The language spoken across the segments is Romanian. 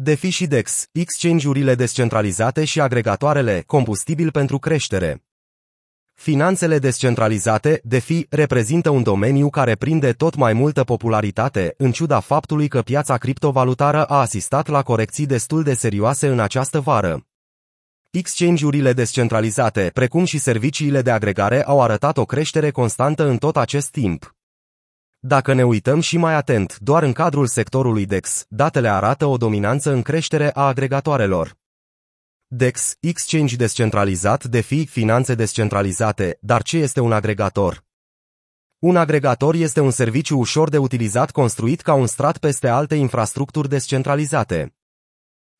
DeFi și DEX, exchange-urile descentralizate și agregatoarele, combustibil pentru creștere. Finanțele descentralizate, DeFi, reprezintă un domeniu care prinde tot mai multă popularitate, în ciuda faptului că piața criptovalutară a asistat la corecții destul de serioase în această vară. Exchange-urile descentralizate, precum și serviciile de agregare, au arătat o creștere constantă în tot acest timp. Dacă ne uităm și mai atent, doar în cadrul sectorului DEX, datele arată o dominanță în creștere a agregatoarelor. DEX, exchange descentralizat, DeFi, finanțe descentralizate, dar ce este un agregator? Un agregator este un serviciu ușor de utilizat construit ca un strat peste alte infrastructuri descentralizate.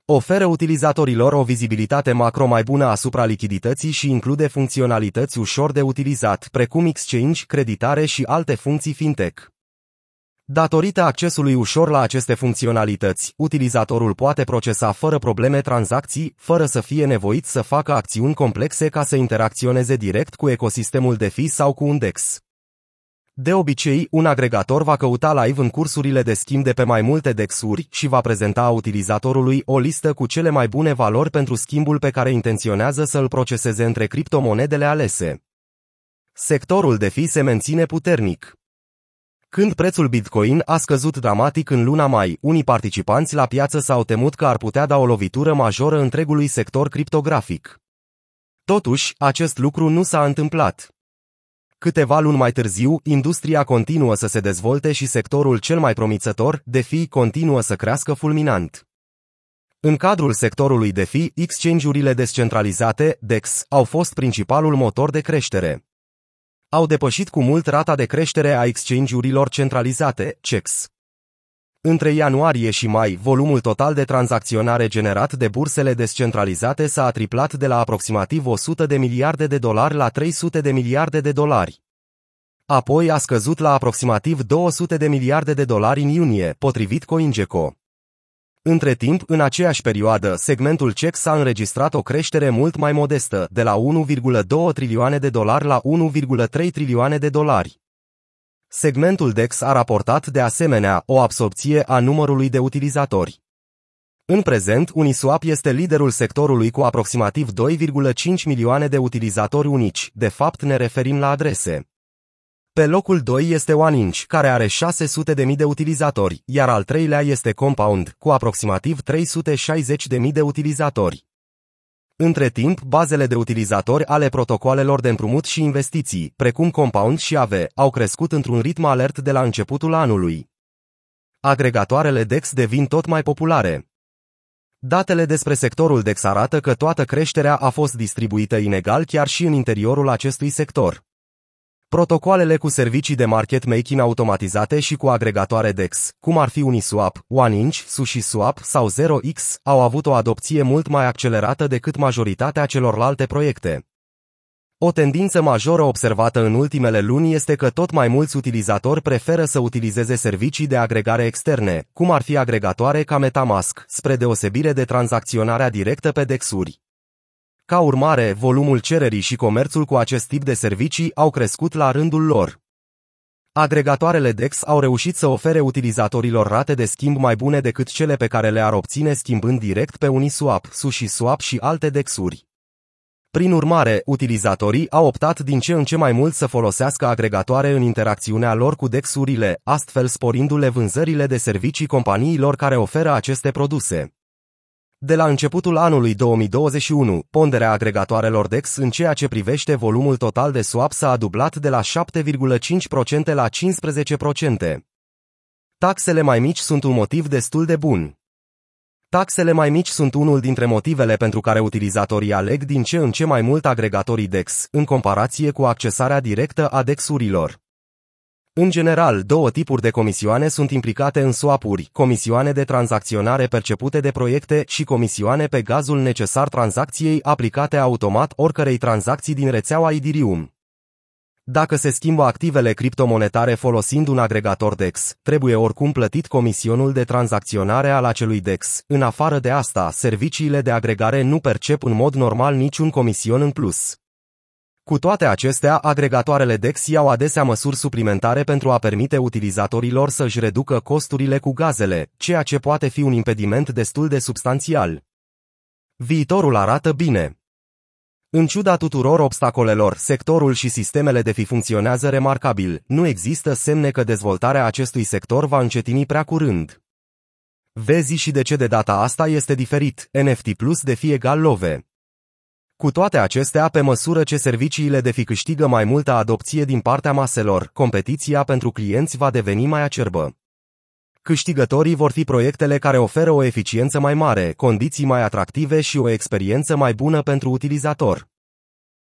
Oferă utilizatorilor o vizibilitate macro mai bună asupra lichidității și include funcționalități ușor de utilizat, precum exchange, creditare și alte funcții fintech. Datorită accesului ușor la aceste funcționalități, utilizatorul poate procesa fără probleme tranzacții, fără să fie nevoit să facă acțiuni complexe ca să interacționeze direct cu ecosistemul DeFi sau cu un DEX. De obicei, un agregator va căuta live în cursurile de schimb de pe mai multe DEX-uri și va prezenta utilizatorului o listă cu cele mai bune valori pentru schimbul pe care intenționează să îl proceseze între criptomonedele alese. Sectorul DeFi se menține puternic. Când prețul Bitcoin a scăzut dramatic în luna mai, unii participanți la piață s-au temut că ar putea da o lovitură majoră întregului sector criptografic. Totuși, acest lucru nu s-a întâmplat. Câteva luni mai târziu, industria continuă să se dezvolte și sectorul cel mai promițător, DeFi, continuă să crească fulminant. În cadrul sectorului DeFi, exchange-urile descentralizate, DEX, au fost principalul motor de creștere au depășit cu mult rata de creștere a exchange-urilor centralizate, CEX. Între ianuarie și mai, volumul total de tranzacționare generat de bursele descentralizate s-a triplat de la aproximativ 100 de miliarde de dolari la 300 de miliarde de dolari. Apoi a scăzut la aproximativ 200 de miliarde de dolari în iunie, potrivit CoinGecko. Între timp, în aceeași perioadă, segmentul CEC s-a înregistrat o creștere mult mai modestă, de la 1,2 trilioane de dolari la 1,3 trilioane de dolari. Segmentul DEX a raportat de asemenea o absorpție a numărului de utilizatori. În prezent, Uniswap este liderul sectorului cu aproximativ 2,5 milioane de utilizatori unici, de fapt ne referim la adrese. Pe locul 2 este OneInch, care are 600.000 de utilizatori, iar al treilea este Compound, cu aproximativ 360.000 de utilizatori. Între timp, bazele de utilizatori ale protocoalelor de împrumut și investiții, precum Compound și AVE, au crescut într-un ritm alert de la începutul anului. Agregatoarele DEX devin tot mai populare. Datele despre sectorul DEX arată că toată creșterea a fost distribuită inegal chiar și în interiorul acestui sector. Protocoalele cu servicii de market making automatizate și cu agregatoare DEX, cum ar fi Uniswap, OneInch, SushiSwap sau 0x, au avut o adopție mult mai accelerată decât majoritatea celorlalte proiecte. O tendință majoră observată în ultimele luni este că tot mai mulți utilizatori preferă să utilizeze servicii de agregare externe, cum ar fi agregatoare ca Metamask, spre deosebire de tranzacționarea directă pe DEX-uri. Ca urmare, volumul cererii și comerțul cu acest tip de servicii au crescut la rândul lor. Agregatoarele DEX au reușit să ofere utilizatorilor rate de schimb mai bune decât cele pe care le-ar obține schimbând direct pe Uniswap, SushiSwap și alte DEX-uri. Prin urmare, utilizatorii au optat din ce în ce mai mult să folosească agregatoare în interacțiunea lor cu DEX-urile, astfel sporindu-le vânzările de servicii companiilor care oferă aceste produse. De la începutul anului 2021, ponderea agregatoarelor DEX în ceea ce privește volumul total de swap s-a dublat de la 7,5% la 15%. Taxele mai mici sunt un motiv destul de bun. Taxele mai mici sunt unul dintre motivele pentru care utilizatorii aleg din ce în ce mai mult agregatorii DEX, în comparație cu accesarea directă a DEX-urilor. În general, două tipuri de comisioane sunt implicate în swap-uri, comisioane de tranzacționare percepute de proiecte și comisioane pe gazul necesar tranzacției aplicate automat oricărei tranzacții din rețeaua Ethereum. Dacă se schimbă activele criptomonetare folosind un agregator DEX, trebuie oricum plătit comisionul de tranzacționare al acelui DEX. În afară de asta, serviciile de agregare nu percep în mod normal niciun comision în plus. Cu toate acestea, agregatoarele DEX iau adesea măsuri suplimentare pentru a permite utilizatorilor să-și reducă costurile cu gazele, ceea ce poate fi un impediment destul de substanțial. Viitorul arată bine. În ciuda tuturor obstacolelor, sectorul și sistemele de fi funcționează remarcabil, nu există semne că dezvoltarea acestui sector va încetini prea curând. Vezi și de ce de data asta este diferit, NFT Plus de fi egal love. Cu toate acestea, pe măsură ce serviciile de fi câștigă mai multă adopție din partea maselor, competiția pentru clienți va deveni mai acerbă. Câștigătorii vor fi proiectele care oferă o eficiență mai mare, condiții mai atractive și o experiență mai bună pentru utilizator.